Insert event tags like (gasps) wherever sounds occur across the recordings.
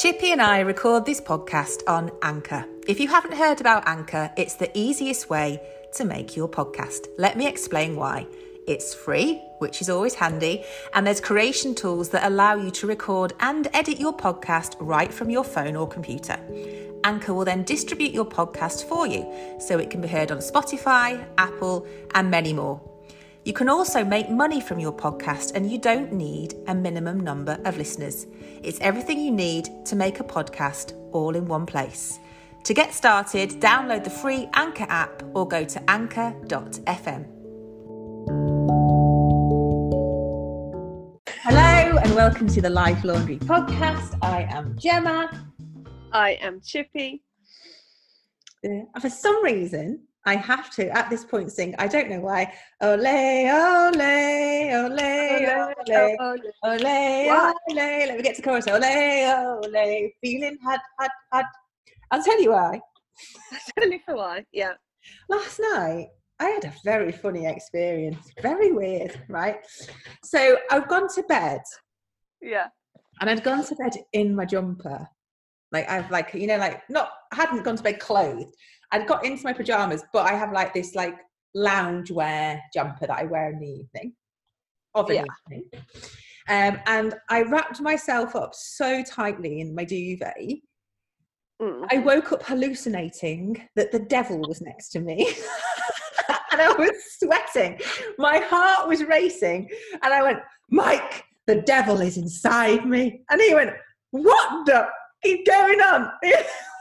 Chippy and I record this podcast on Anchor. If you haven't heard about Anchor, it's the easiest way to make your podcast. Let me explain why. It's free, which is always handy, and there's creation tools that allow you to record and edit your podcast right from your phone or computer. Anchor will then distribute your podcast for you so it can be heard on Spotify, Apple, and many more. You can also make money from your podcast and you don't need a minimum number of listeners. It's everything you need to make a podcast all in one place. To get started, download the free Anchor app or go to anchor.fm. Hello and welcome to the Life Laundry podcast. I am Gemma. I am Chippy. Uh, for some reason, I have to at this point sing. I don't know why. Ole, ole, ole, ole, ole, ole, ole. Let me get to chorus. Ole, ole, feeling hot, hot, hot. I'll tell you why. (laughs) tell you for why. Yeah. Last night, I had a very funny experience. Very weird, right? So I've gone to bed. Yeah. And I'd gone to bed in my jumper. Like I've like, you know, like not hadn't gone to bed clothed. I'd got into my pajamas, but I have like this like lounge wear jumper that I wear in the evening. Of an Yeah. evening. Um, and I wrapped myself up so tightly in my duvet. Mm. I woke up hallucinating that the devil was next to me. (laughs) and I was sweating. My heart was racing. And I went, Mike, the devil is inside me. And he went, What the is going on? (laughs)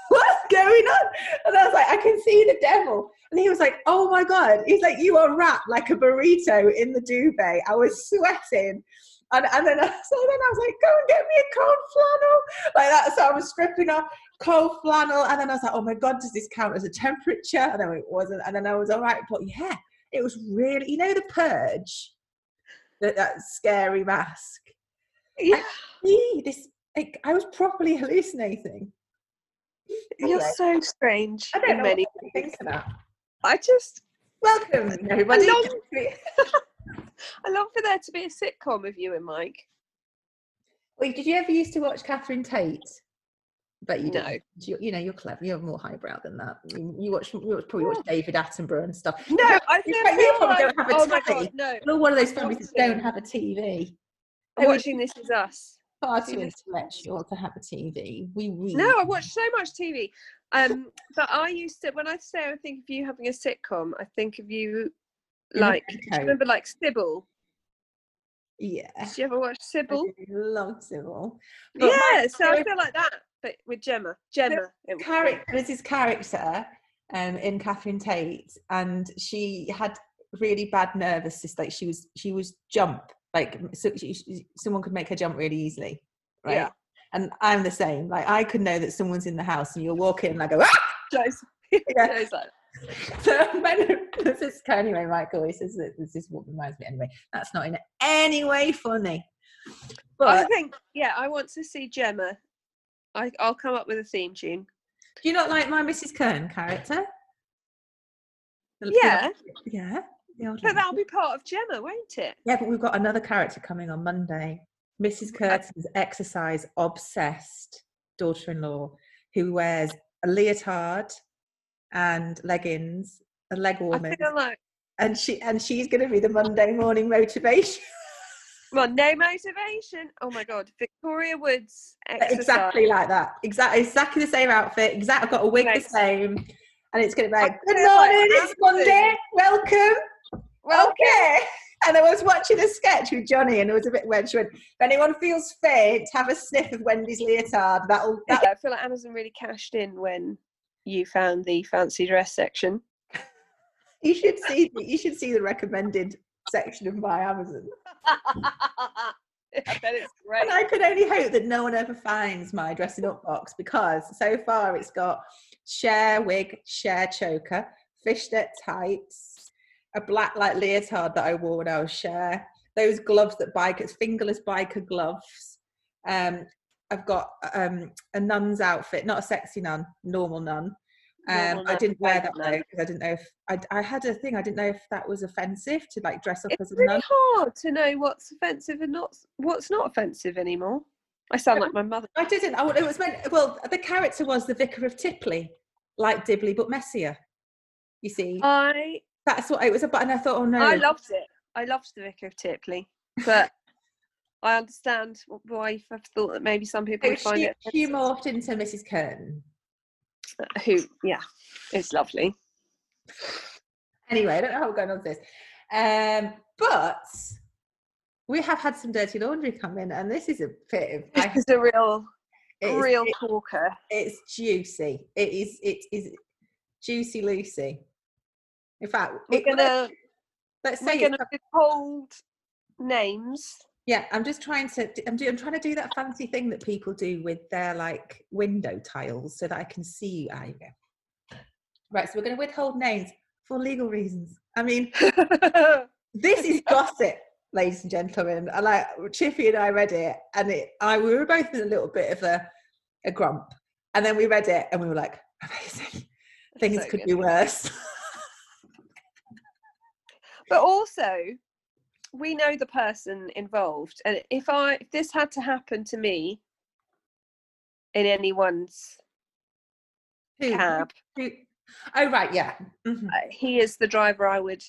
(laughs) What's going on? And I was like, I can see the devil. And he was like, Oh my God. He's like, You are wrapped like a burrito in the duvet. I was sweating. And, and then, I, (laughs) so then I was like, Go and get me a cold flannel. Like that. So I was stripping off cold flannel. And then I was like, Oh my God, does this count as a temperature? And then it wasn't. And then I was all right. But yeah, it was really, you know, the purge, that, that scary mask. Yeah. Gee, this, like, I was properly hallucinating. You're Anyway. so strange I don't know many what think of that. I just Welcome, everybody. love- (laughs) (laughs) I love for there to be a sitcom of you and Mike. Wait, did you ever used to watch Catherine Tate? But you No. don't. You, you know, you're clever. You're more highbrow than that. You, you watch, you watch, probably watch David Attenborough and stuff. No, I You you probably like, don't have a Oh god, no. You're one of those families that don't have a TV. I'm watching This Is Us. Far too intellectual to have a TV. We read. No, I watch so much TV. Um, but I used to when I say I think of you having a sitcom, I think of you like do you remember like Sybil. Yeah. Did you ever watch Sybil? I love Sybil. But Yeah, so I feel like that, but with Gemma. Gemma. character there's this character um in Catherine Tate and she had really bad nervous system like she was she was jump like so she, she- someone could make her jump really easily right Yeah. and I'm the same like I could know that someone's in the house and you'll walk in and I go ah! (laughs) Joe's, (laughs) Yeah. (laughs) So this is anyway Michael he says that this is what reminds me anyway that's not in any way funny but I think, yeah, I want to see Gemma. I, I'll come up with a theme tune. do you not like my Mrs. Kern character Yeah, yeah but that'll be part of Gemma, won't it? Yeah, but we've got another character coming on Monday. Mrs. Uh Curtin's exercise obsessed daughter in law who wears a leotard and leggings, a leg warmer, like and she and she's going to be the Monday morning motivation. Monday motivation. Oh my god, Victoria Wood's exercise. exactly like that. Exactly, exactly the same outfit. Exactly, I've got a wig the same, and it's going to be like, "Good feel like morning, it's Monday. Welcome." Well, okay. And I was watching a sketch with Johnny, and it was a bit when she went, "If anyone feels faint, have a sniff of Wendy's leotard. That'll that I feel like Amazon really cashed in when you found the fancy dress section. (laughs) you should see the, you should see the recommended section of my Amazon. (laughs) I bet it's great. And I can only hope that no one ever finds my dressing up box because so far it's got Cher wig, Cher choker, fishnet tights, a black like leotard that I wore when I was Cher, those gloves that bikers, fingerless biker gloves. Um, I've got um, a nun's outfit, not a sexy nun, normal nun. Um, Normal I didn't wear that though because I didn't know if I, I had a thing. I didn't know if that was offensive to like dress up It's as a really nun. hard to know what's offensive and not what's not offensive anymore. I sound like my mother. I didn't. I, it was meant. Well, the character was the vicar of Tipley, like Dibley but messier. You see, I that's what it was about. And I thought, oh no, I loved it. I loved the Vicar of Tipley, but (laughs) I understand why I've thought that maybe some people So would find she, it. she morphed into Mrs. Curtin. Who, yeah, it's lovely. Anyway, I don't know how we're going on with this. Um, but we have had some dirty laundry come in, and this is a bit of This is a real, is- real it- corker. it's juicy. It is it is juicy Lucy. In fact, We're it- gonna, let's say we're say gonna withhold names. yeah. I'm just trying to I'm, do, I'm trying to do that fancy thing that people do with their like window tiles so that I can see you. Ah, you go. Right, so we're going to withhold names for legal reasons. I mean, this is (laughs) gossip, ladies and gentlemen. And like Chippy and I read it, and it, I we were both in a little bit of a, a grump, and then we read it, and we were like, amazing. Things So could good. be worse. (laughs) but also we know the person involved and if i if this had to happen to me in anyone's Who- cab who- oh right, yeah. Mhm. uh, he is the driver i would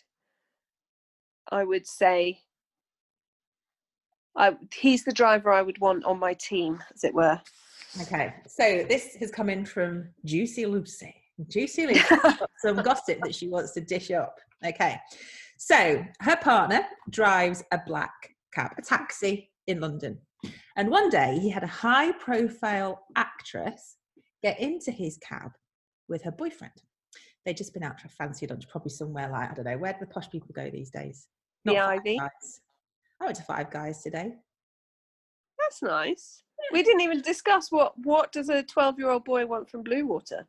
i would say I, he's the driver i would want on my team as it were Okay, so this has come in from Juicy Lucy. Juicy Lucy (laughs) got some gossip that she wants to dish up. Okay, so her partner drives a black cab, a taxi in London. And one day he had a high profile actress get into his cab with her boyfriend. They'd just been out for a fancy lunch, probably somewhere like, I don't know, where do the posh people go these days? The Ivy. Guys. I went to Five Guys today. that's nice we didn't even discuss what what does a 12 year old boy want from Bluewater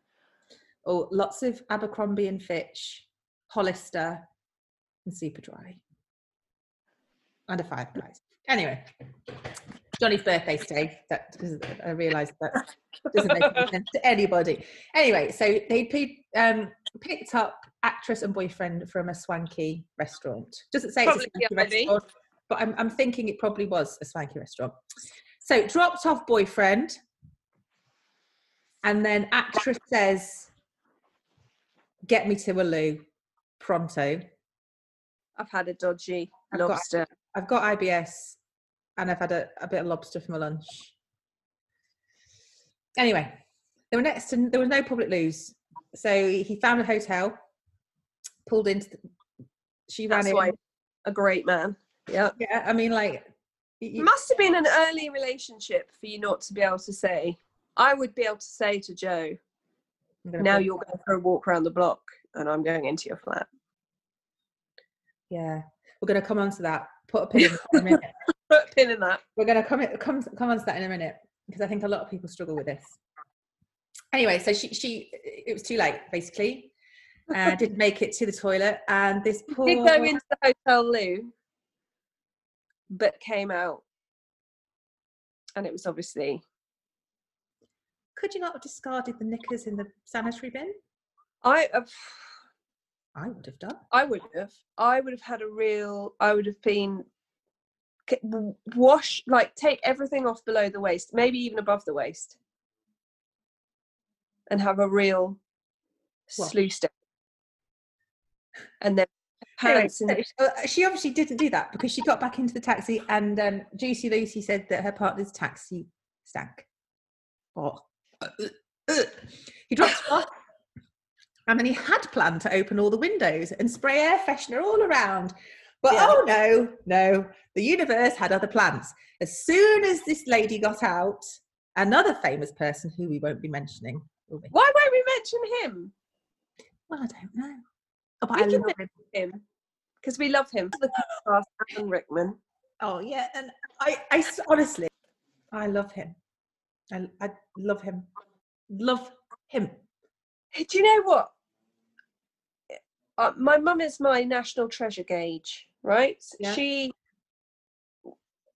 Oh, lots of Abercrombie and Fitch, Hollister, and Superdry. Under five guys. Anyway, Johnny's birthday today. That I realised that doesn't make any sense to anybody. Anyway, so they um, picked up actress and boyfriend from a swanky restaurant. Doesn't say Probably it's a swanky restaurant, but I'm, I'm thinking it probably was a swanky restaurant. So dropped off boyfriend, and then actress says, "Get me to a loo, pronto." I've had a dodgy I've got- lobster I've got IBS, and I've had a, a bit of lobster for my lunch. Anyway, there were next to there was no public loos, so he found a hotel, pulled into. The, she ran that's in. why a great man yeah Yeah, I mean, like, y- It must have been an early relationship for you not to be able to say. I would be able to say to Joe, now you're going for a walk around the block and I'm going into your flat. Yeah, we're going to come on to that. Put a pin in, that in a (laughs) minute. Put a pin in that. We're going to come come come on to that in a minute because I think a lot of people struggle with this. Anyway, so she she it was too late basically. (laughs) Uh, didn't make it to the toilet, and this poor Did go into the hotel loo, but came out. And it was obviously, could you not have discarded the knickers in the sanitary bin? I, uh, I would have done. I would have. I would have had a real. I would have been wash like take everything off below the waist, maybe even above the waist, and have a real What? sluice down. And then (laughs) pants the so, uh, she obviously didn't do that because she got back into the taxi, and um, Juicy Lucy said that her partner's taxi stank. Oh. he dropped off, and he had planned to open all the windows and spray air freshener all around. But Yeah. oh no, no, the universe had other plans. As soon as this lady got out, another famous person who we won't be mentioning. Will we? Why won't we mention him? Well, I don't know. Oh, but We I can love him. Because we love him. The Alan Rickman. Oh yeah, and I, I honestly, I love him. I, I love him. Love him. Do you know what? Uh, my mum is my national treasure gauge, right? Yeah. She,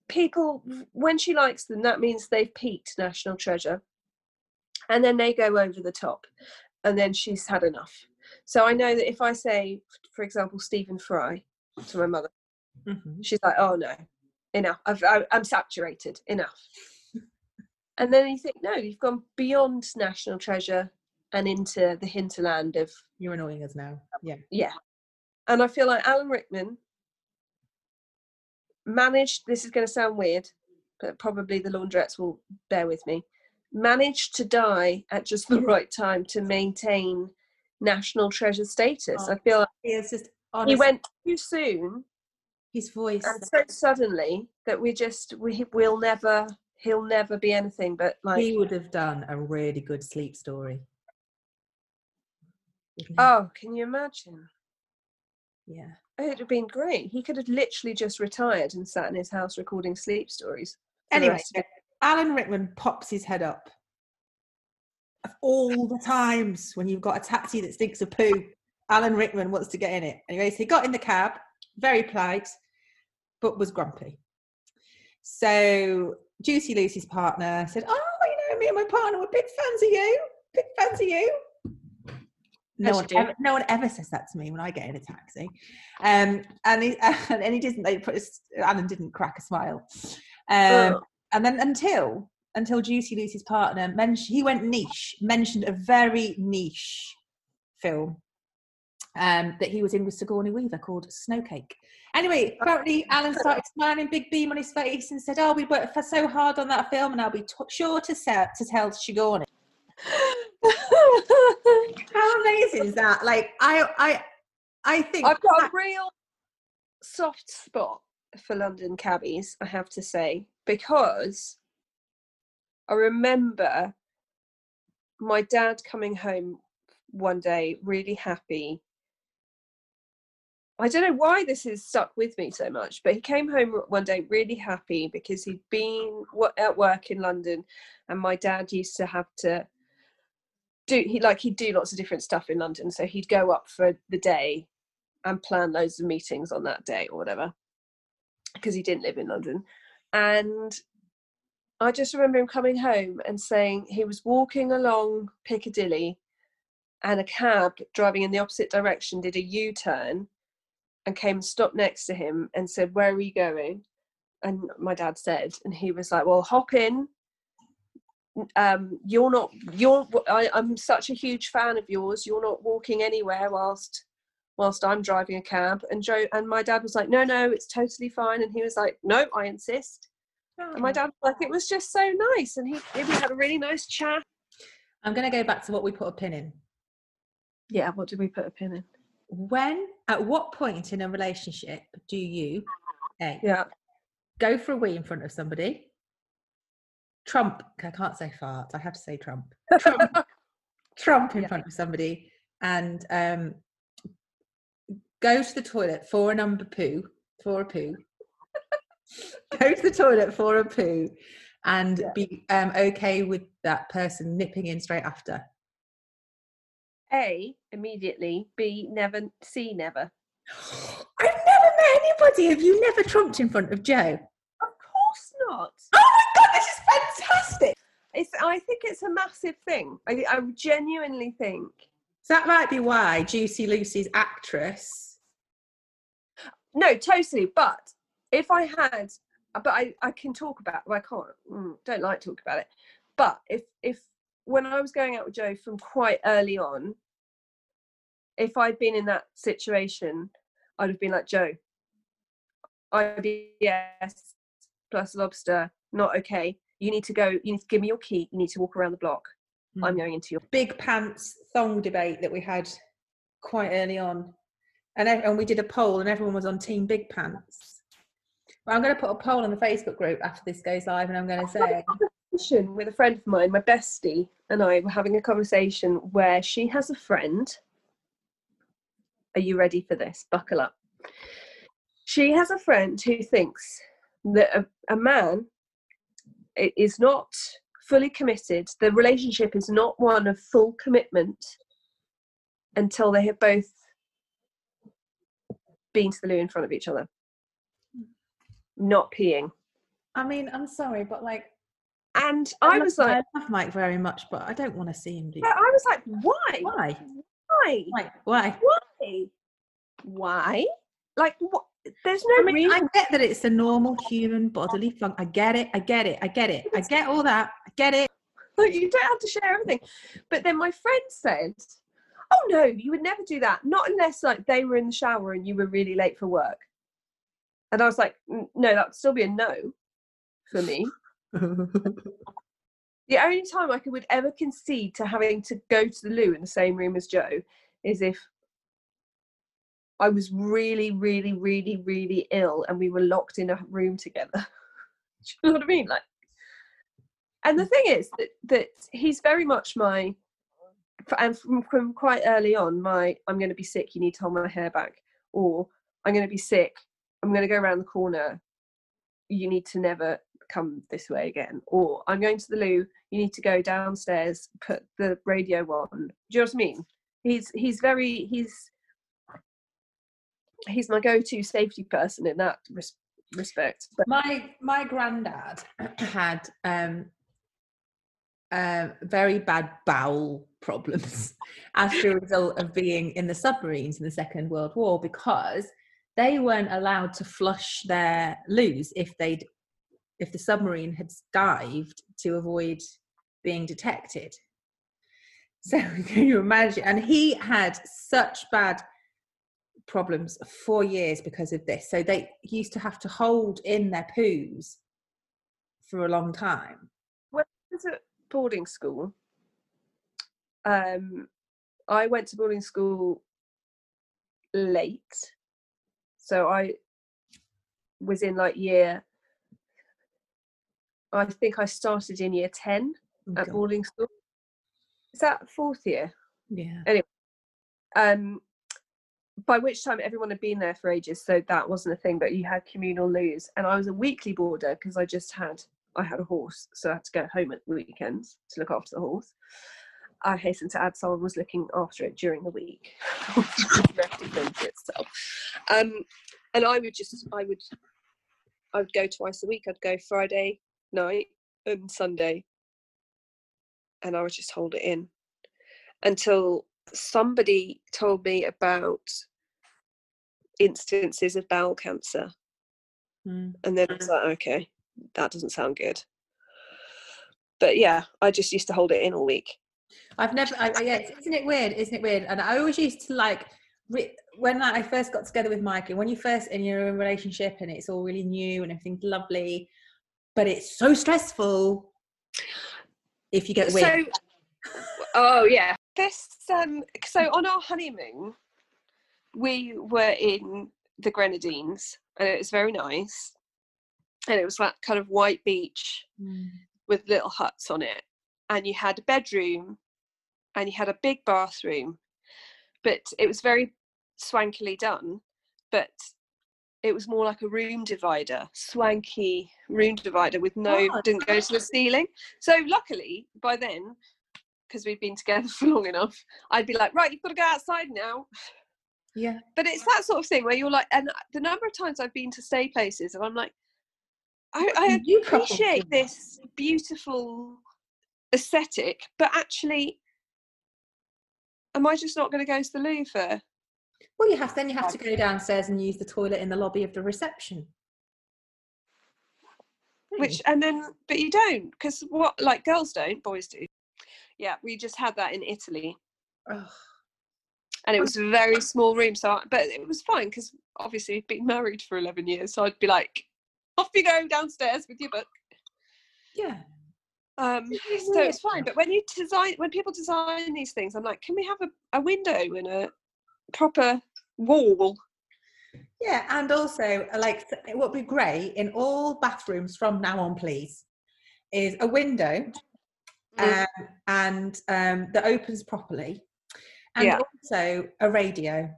people, when she likes them, that means they've peaked national treasure. And then they go over the top. And then she's had enough. So I know that if I say, for example, Stephen Fry to my mother, Mhm. she's like, oh no, enough. I've, I, I'm saturated, enough. And then you think, no, you've gone beyond National Treasure and into the hinterland of You're annoying us now. Oh, yeah. yeah. And I feel like Alan Rickman managed. This is going to sound weird, but probably the laundrettes will bear with me. Managed to die at just the (laughs) right time to maintain National Treasure status. Oh, I feel like He just he went too soon his voice. and so suddenly that we just we will never he'll never be anything but like he would have done a really good sleep story. He? oh can you imagine yeah. it would have been great he could have literally just retired and sat in his house recording sleep stories Anyway, rest of it. Alan Rickman pops his head up. Of all the times when you've got a taxi that stinks of poo, Alan Rickman wants to get in it. Anyway, so he got in the cab, very polite, but was grumpy. So Juicy Lucy's partner said, Oh, you know, me and my partner were big fans of you. Big fans of you. No one, ever, no one ever says that to me when I get in a taxi. Um, and, he, (laughs) and he didn't, they put his, Alan didn't crack a smile. Um, Ugh. and then until until Juicy Lucy's partner mentioned he went niche, mentioned a very niche film um, that he was in with Sigourney Weaver called Snowcake. Anyway, apparently Alan started smiling, big beam on his face, and said, "Oh, we worked for so hard on that film, and I'll be t- sure to sell to tell Sigourney." (laughs) How amazing is that? Like, I, I, I think I've got a real soft spot for London cabbies, I have to say, because I remember my dad coming home one day really happy. I don't know why this has stuck with me so much, but he came home one day really happy because he'd been at work in London, and my dad used to have to do he like he'd do lots of different stuff in London, so he'd go up for the day and plan loads of meetings on that day or whatever because he didn't live in London. And I just remember him coming home and saying he was walking along Piccadilly and a cab driving in the opposite direction did a U turn and came and stopped next to him and said, Where are you going? And my dad said, and he was like, Well, hop in. Um, you're not, you're, I, I'm such a huge fan of yours. You're not walking anywhere whilst whilst I'm driving a cab. And Joe and my dad was like, no, no, it's totally fine. And he was like, no, I insist. And my dad was like, it was just so nice. And he we had a really nice chat. I'm going to go back to what we put a pin in. Yeah, what did we put a pin in? When, at what point in a relationship do you, A, Yeah. go for a wee in front of somebody? Trump, I can't say fart, I have to say Trump. Trump, (laughs) Trump in Yeah. front of somebody and um, go to the toilet for a number poo, for a poo. (laughs) go to the toilet for a poo and Yeah. be um, okay with that person nipping in straight after. A, immediately. B, never. C, never. (gasps) I've never met anybody. Have you never trumped in front of Joe? Of course not. Oh my god, this is fantastic. It's, I think it's a massive thing. I, I genuinely think. So that might be why Juicy Lucy's actress. No, totally. But if I had, but I, I can talk about. Well, I can't. Mm, don't like talk about it. But if if when I was going out with Joe from quite early on, if I'd been in that situation, I'd have been like Joe. IBS plus lobster, not okay. You need to go. You need to give me your key. You need to walk around the block. I'm Mm. going into your. big pants thong debate that we had quite early on, and and we did a poll, and everyone was on team big pants. Well, I'm going to put a poll on the Facebook group after this goes live, and I'm going to say, with a friend of mine, my bestie, and I were having a conversation where she has a friend. Are you ready for this? Buckle up. She has a friend who thinks that a, a man is not fully committed, the relationship is not one of full commitment until they have both been to the loo in front of each other. Hmm. Not peeing. I mean, I'm sorry, but like, And I love- was like, I love Mike very much, but I don't want to see him do. I was like, why? Why? Why? Like, why? Why? Why? Like, what? There's no I mean, reason. I get that it's a normal human bodily function. I get it. I get it. I get it. I get all that. I get it. Like, you don't have to share everything. But then my friend said, "Oh no, you would never do that. Not unless like they were in the shower and you were really late for work." And I was like, "No, that would still be a no for me." (laughs) The only time I could would ever concede to having to go to the loo in the same room as Joe is if I was really, really, really, really ill and we were locked in a room together. (laughs) Do you know what I mean? Like, and the mm. thing is that that he's very much my, and from, from quite early on, my I'm going to be sick. You need to hold my hair back, or I'm going to be sick. I'm going to go around the corner. You need to never come this way again. Or I'm going to the loo. You need to go downstairs. Put the radio on. Do you know what I mean? He's he's very he's he's my go-to safety person in that res- respect. But my my granddad (clears throat) had um uh, very bad bowel problems (laughs) as a result of being in the submarines in the Second World War because they weren't allowed to flush their loos if they'd if the submarine had dived to avoid being detected. So (laughs) can you imagine? And he had such bad problems for years because of this. So they used to have to hold in their poos for a long time. when I was at boarding school, um, I went to boarding school late, so I was in like year. I think I started in year ten Oh, at God. boarding school. Is that fourth year? Yeah. Anyway, um by which time everyone had been there for ages so that wasn't a thing but you had communal loos and i was a weekly boarder because i just had i had a horse so i had to go home at the weekends to look after the horse. I hasten to add someone was looking after it during the week. (laughs) Itself um and i would just i would i would go twice a week i'd go friday night and sunday. And i would just hold it in until somebody told me about instances of bowel cancer Mm. and then I was like okay that doesn't sound good but yeah I just used to hold it in all week I've never, I, yeah, isn't it weird? Isn't it weird? And I always used to like, when I first got together with Mike, and when you first, and you're in a relationship and it's all really new and everything's lovely, but it's so stressful if you get so weird. oh yeah this um so on our honeymoon we were in the grenadines and it was very nice. And it was that kind of white beach Mm. with little huts on it. And you had a bedroom and you had a big bathroom. But it was very swankily done but it was more like a room divider swanky room divider with no Oh, didn't go to the ceiling. So luckily by then because we've been together (laughs) for long enough i'd be like right you've got to go outside now. Yeah. but it's that sort of thing where you're like and the number of times i've been to stay places and i'm like i, I appreciate this beautiful aesthetic but actually am i just not going to go to the loo for Well, you have then you have to go downstairs and use the toilet in the lobby of the reception. which and then but you don't because what like girls don't boys do yeah we just had that in italy and it was a very small room so I, but it was fine because obviously we'd been married for 11 years so i'd be like off you go downstairs with your book yeah. um so it's fine but when you design when people design these things i'm like can we have a, a window and a proper wall Yeah, and also uh, like what would be great in all bathrooms from now on, please, is a window. Um, and um, that opens properly, and Yeah. also a radio.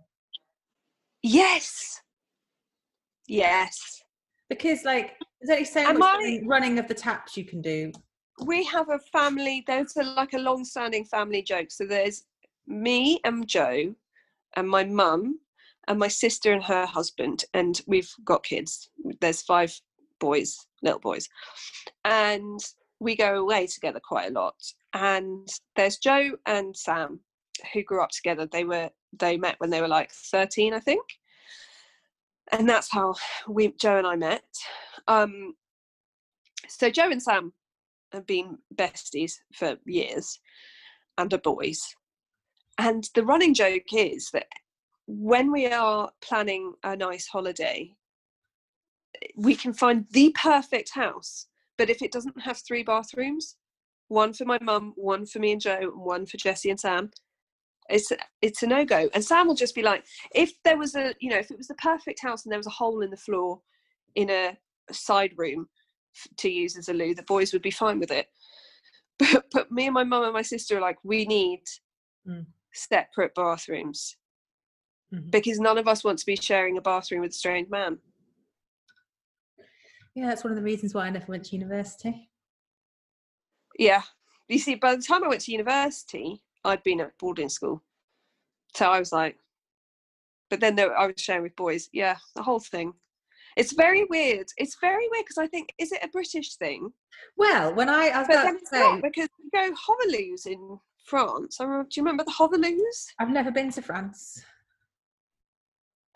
Yes. Yes. Because like there's only so Am much I- running- of the taps you can do. we have a family there's a, like a long-standing family joke. So there's me and joe and my mum and my sister and her husband and we've got kids. There's five boys little boys. And we go away together quite a lot and there's joe and sam who grew up together they were they met when they were like 13 i think and that's how we Joe and I met. Um, so Joe and Sam have been besties for years and are boys. And the running joke is that when we are planning a nice holiday, we can find the perfect house. But if it doesn't have three bathrooms, one for my mum, one for me and Joe, and one for Jesse and Sam, it's it's a no go. And Sam will just be like, if there was a you know, if it was the perfect house and there was a hole in the floor in a, side room to use as a loo, the boys would be fine with it. (laughs) But but me and my mum and my sister are like, we need Mm. separate bathrooms Mhm. because none of us want to be sharing a bathroom with a strange man. Yeah, that's one of the reasons why I never went to university. Yeah. You see, by the time I went to university, I'd been at boarding school. So I was like, but then there, I was sharing with boys. Yeah, the whole thing. It's very weird. It's very weird because I think, is it a British thing? Well, when I, I was But about then to say, not because we go Hoverloos in France. I remember, do you remember the Hoverloos? I've never been to France.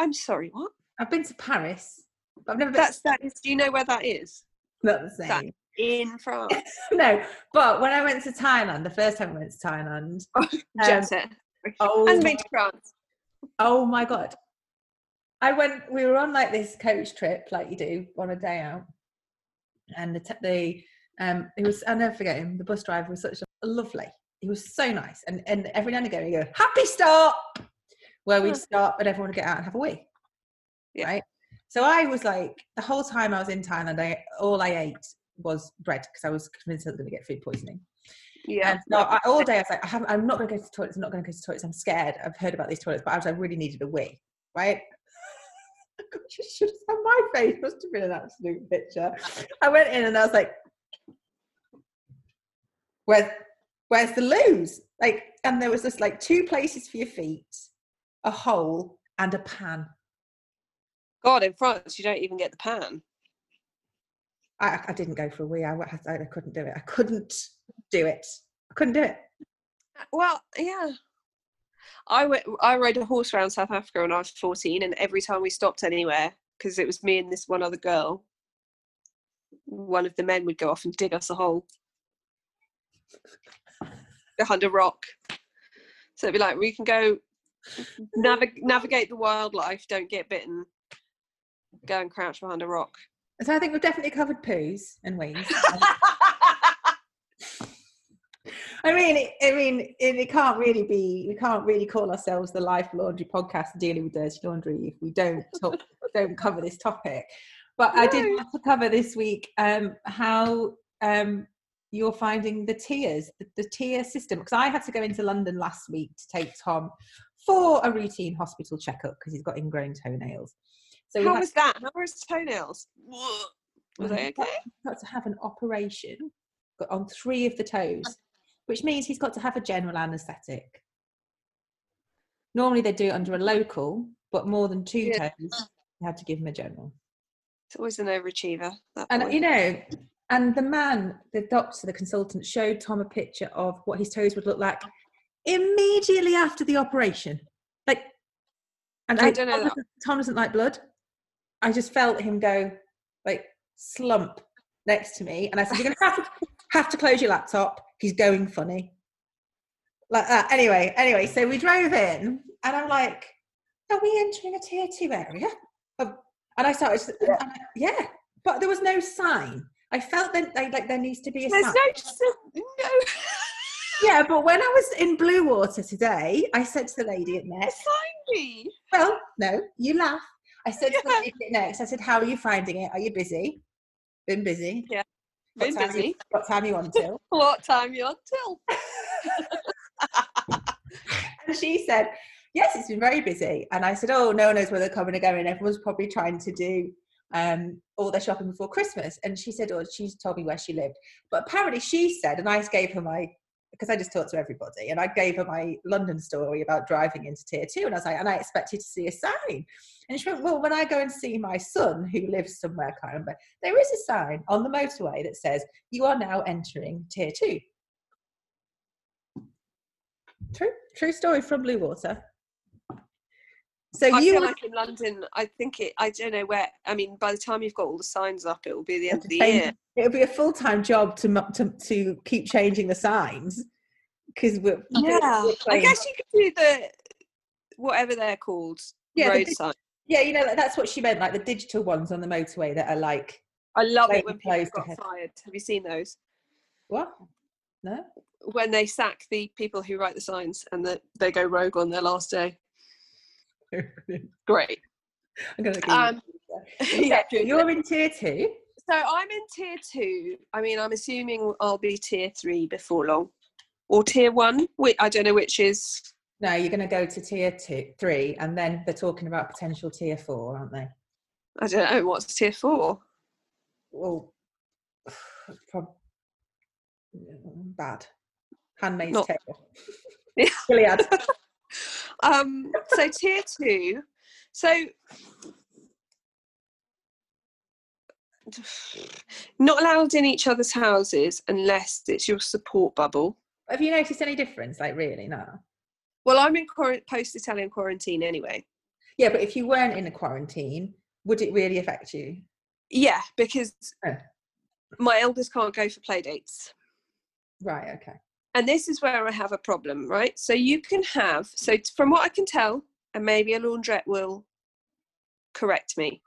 I'm sorry, what? I've been to Paris, I've never been That's that is. Do you know where that is? not the same. that- In France. (laughs) no, but when I went to Thailand, the first time I went to Thailand, Jet (laughs) Um, oh, Hasn't been to France. oh my god, I went. We were on like this coach trip, like you do on a day out, and the t- the um, it was I'll never forget him. The bus driver was such a lovely. He was so nice, and and every now and again he go happy stop, where we'd stop and everyone would get out and have a wee, Yeah. right? So I was like, the whole time I was in Thailand, I all I ate was bread because I was convinced I was going to get food poisoning. Yeah. And so I, all day I was like, I haven't, I'm not going to go to the toilets. I'm not going to go to the toilets. I'm scared. I've heard about these toilets, but I was like, really needed a wee, right? (laughs) you should have seen my face. Must have been an absolute picture. I went in and I was like, where's, where's the loos? Like, and there was just like two places for your feet, a hole, and a pan. God, in France, you don't even get the pan. I, I didn't go for a wee. I, I, I couldn't do it. I couldn't do it. I couldn't do it. Well, yeah. I went. I rode a horse around South Africa when I was fourteen, and every time we stopped anywhere, because it was me and this one other girl, one of the men would go off and dig us a hole behind a rock. So it'd be like we can go navig- navigate the wildlife, don't get bitten, go and crouch behind a rock. So I think we've definitely covered poos and wees. (laughs) I mean, it, I mean, it, it can't really be. We can't really call ourselves the Life Laundry Podcast dealing with dirty laundry if we don't talk, (laughs) don't cover this topic. But I did want to cover this week um, how um, you're finding the tiers, the, the tier system. Because I had to go into London last week to take Tom for a routine hospital checkup because he's got ingrown toenails. So How had was that? How were his toenails? Was Mhm. they okay? got to have an operation got on three of the toes, which means he's got to have a general anaesthetic. Normally they do it under a local, but more than two Yeah. toes, you had to give him a general. It's always an overachiever. And boy. you know, and the man, the doctor, the consultant, showed Tom a picture of what his toes would look like immediately after the operation. Like, and I I, don't know Tom, doesn't, Tom doesn't like blood. I just felt him go like slump next to me, and I said, "You're gonna have to have to close your laptop. He's going funny." Like that. Anyway, anyway, so we drove in, and I'm like, "Are we entering a tier two area?" Um, and I started, I- yeah, but there was no sign. I felt that like, like there needs to be a sign. There's sign. no, no. (laughs) Yeah, but when I was in Bluewater today, I said to the lady at next, Sign me. well, no, you laugh. I said to Yeah. next, I said, how are you finding it? Are you busy? Been busy? Yeah, What Been time busy. You, (laughs) what time you on till? What time you on till? and she said, yes, it's been very busy. And I said, oh, no one knows where they're coming and going. Everyone's probably trying to do um, all their shopping before Christmas. And she said, oh, she's told me where she lived. But apparently she said, and I gave her my, because I just talked to everybody, and I gave her my London story about driving into tier two. And I was like, and I expected to see a sign. And she went, well, when I go and see my son who lives somewhere, I can't remember, there is a sign on the motorway that says, you are now entering tier two. True, true story from Bluewater. So I you feel like in London, I think it. I don't know where. I mean, by the time you've got all the signs up, it will be the end of the year. It'll be a full time job to to to keep changing the signs because we're Yeah, we're I guess you could do the whatever they're called Yeah, road signs. yeah, you know that's what she meant, like the digital ones on the motorway that are like I love it when people got fired. Have you seen those? what? No, When they sack the people who write the signs and that they go rogue on their last day. (laughs) Great. I'm gonna. Um, (laughs) yeah, you're in tier two. So I'm in tier two. I mean, I'm assuming I'll be tier three before long, or tier one. I don't know which is. No, you're going to go to tier two, three, and then they're talking about potential tier four, aren't they? I don't know what's tier four. Well, (sighs) prob- bad. Handmaid's Not- Tale. (laughs) Gilead. Um, so tier two. So not allowed in each other's houses unless it's your support bubble. Have you noticed any difference? Like, really? No. Well, I'm in post-Italian quarantine anyway. Yeah, but if you weren't in a quarantine, would it really affect you? Yeah, because Oh. my eldest can't go for play dates. Right. Okay. And this is where I have a problem, right? So you can have, so from what I can tell, and maybe a laundrette will correct me.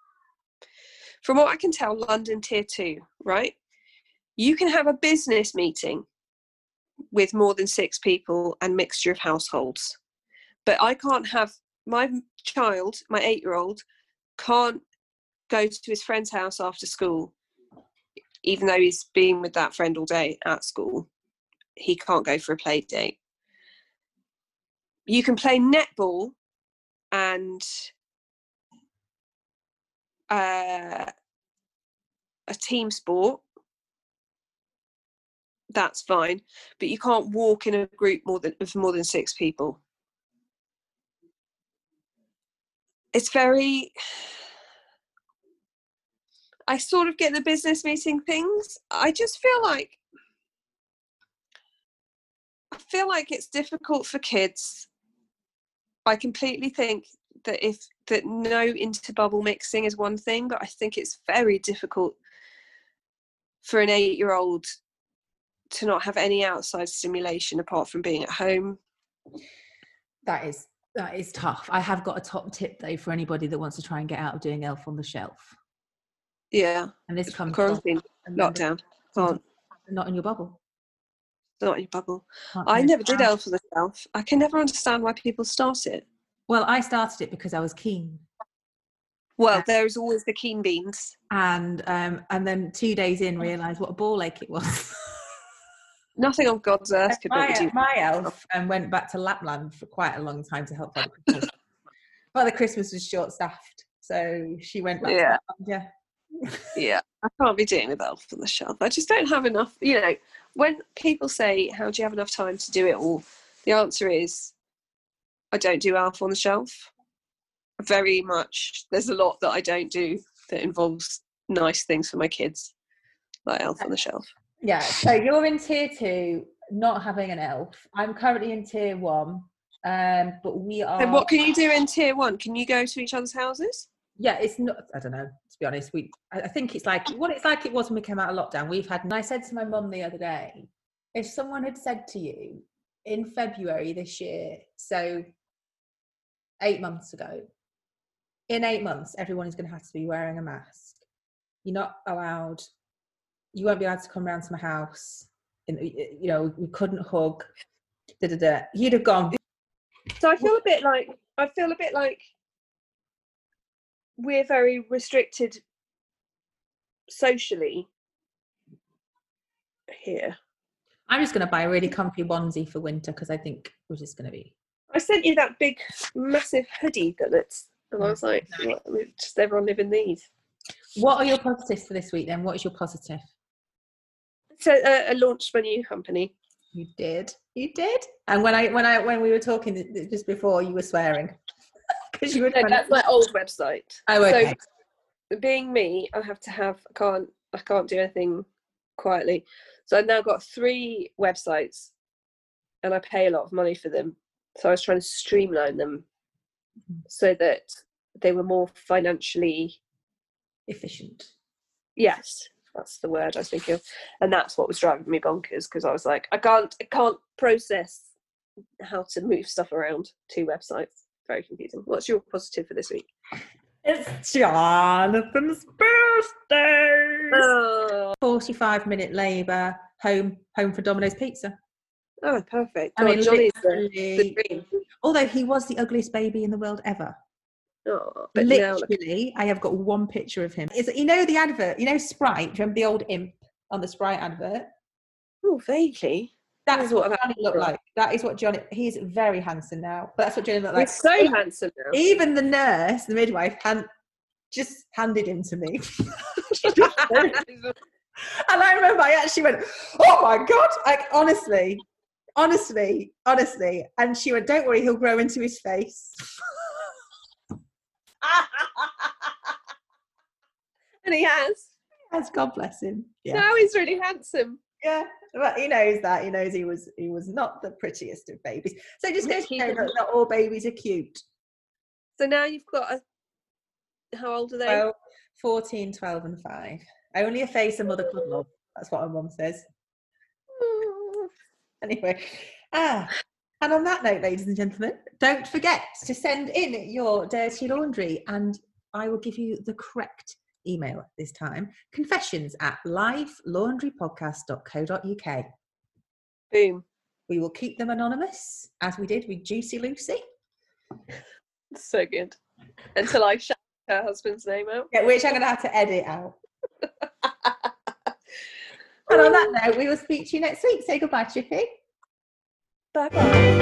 From what I can tell, London tier two, right? You can have a business meeting with more than six people and mixture of households. But I can't have my child, my eight year old, can't go to his friend's house after school, even though he's been with that friend all day at school he can't go for a play date. You can play netball and uh, a team sport. That's fine, but you can't walk in a group more than of more than six people. It's very. I sort of get the business meeting things. I just feel like I feel like it's difficult for kids. I completely think that if that no interbubble mixing is one thing, but I think it's very difficult for an eight-year-old to not have any outside stimulation apart from being at home. That is that is tough. I have got a top tip though for anybody that wants to try and get out of doing Elf on the Shelf. Yeah, And this comes quarantine, lockdown, can't not in your bubble. Not your bubble. Can't I never did Elf on the Shelf. I can never understand why people start it. Well, I started it because I was keen, Well, there's always the keen beans. and um, and then two days in realised what a ball ache it was. (laughs) Nothing on God's earth could my, do. my elf and went back to Lapland for quite a long time to help Father Christmas. Father Christmas was short staffed, so she went back. Yeah. Yeah. yeah i can't be doing with elf on the shelf i just don't have enough you know when people say how do you have enough time to do it all the answer is i don't do elf on the shelf very much there's a lot that i don't do that involves nice things for my kids like elf on the shelf Yeah, so you're in tier two, not having an elf. I'm currently in tier one, um, but we are. and what can you do in tier one can you go to each other's houses Yeah, it's not. I don't know. To be honest, we. I think it's like what it's like. It was when we came out of lockdown. We've had. And I said to my mum the other day, if someone had said to you in February this year, so eight months ago, in eight months, everyone is going to have to be wearing a mask. You're not allowed. You won't be allowed to come round to my house. And, you know, we couldn't hug. Da, da, da. You'd have gone. so i feel a bit like i feel a bit like we're very restricted socially here I'm just going to buy a really comfy onesie for winter because I think we're just going to be I sent you that big, massive hoodie that it's, and I was like, what, we just everyone live in these. What are your positives for this week then? What is your positive? So uh, a launched my new company. You did. You did. And when I when I when we were talking just before, you were swearing because you were. No, that's my old website. oh, okay. So being me, I have to have. I can't. I can't do anything quietly. So I've now got three websites, and I pay a lot of money for them. So I was trying to streamline them mm-hmm. so that they were more financially Efficient. yes that's the word i was thinking of and that's what was driving me bonkers because i was like i can't i can't process how to move stuff around two websites very confusing what's your positive for this week It's Jonathan's birthday. oh, 45 minute labour, home home for Domino's Pizza. oh perfect I God, mean, johnny's the, the dream although he was the ugliest baby in the world ever. oh, but now look- Literally, I have got one picture of him. Is you know the advert? You know Sprite? Do you remember the old imp on the Sprite advert? oh vaguely That's what what Johnny looked like. That is what Johnny. He's very handsome now. But that's what Johnny looked like. he's so handsome now Even the nurse, the midwife, hand, just handed him to me. (laughs) And I remember I actually went, oh my God. Like, honestly, honestly, honestly. And she went, don't worry, he'll grow into his face. (laughs) and he has Yes, God bless him. Yeah. now he's really handsome Yeah. But he knows that. He knows he was he was not the prettiest of babies. So just goes to show that didn't. all babies are cute. so now you've got a how old are they Well, 14, 12, and 5. Only a face a mother could love. That's what my mum says. Anyway, ah, and on that note, ladies and gentlemen, don't forget to send in your dirty laundry and I will give you the correct email this time confessions at livelaundrypodcast.co.uk. boom We will keep them anonymous as we did with Juicy Lucy, so good until i shout her husband's name out yeah, which I'm going to have to edit out. And on that (laughs) note, we will speak to you next week. Say goodbye, Chippy. bye bye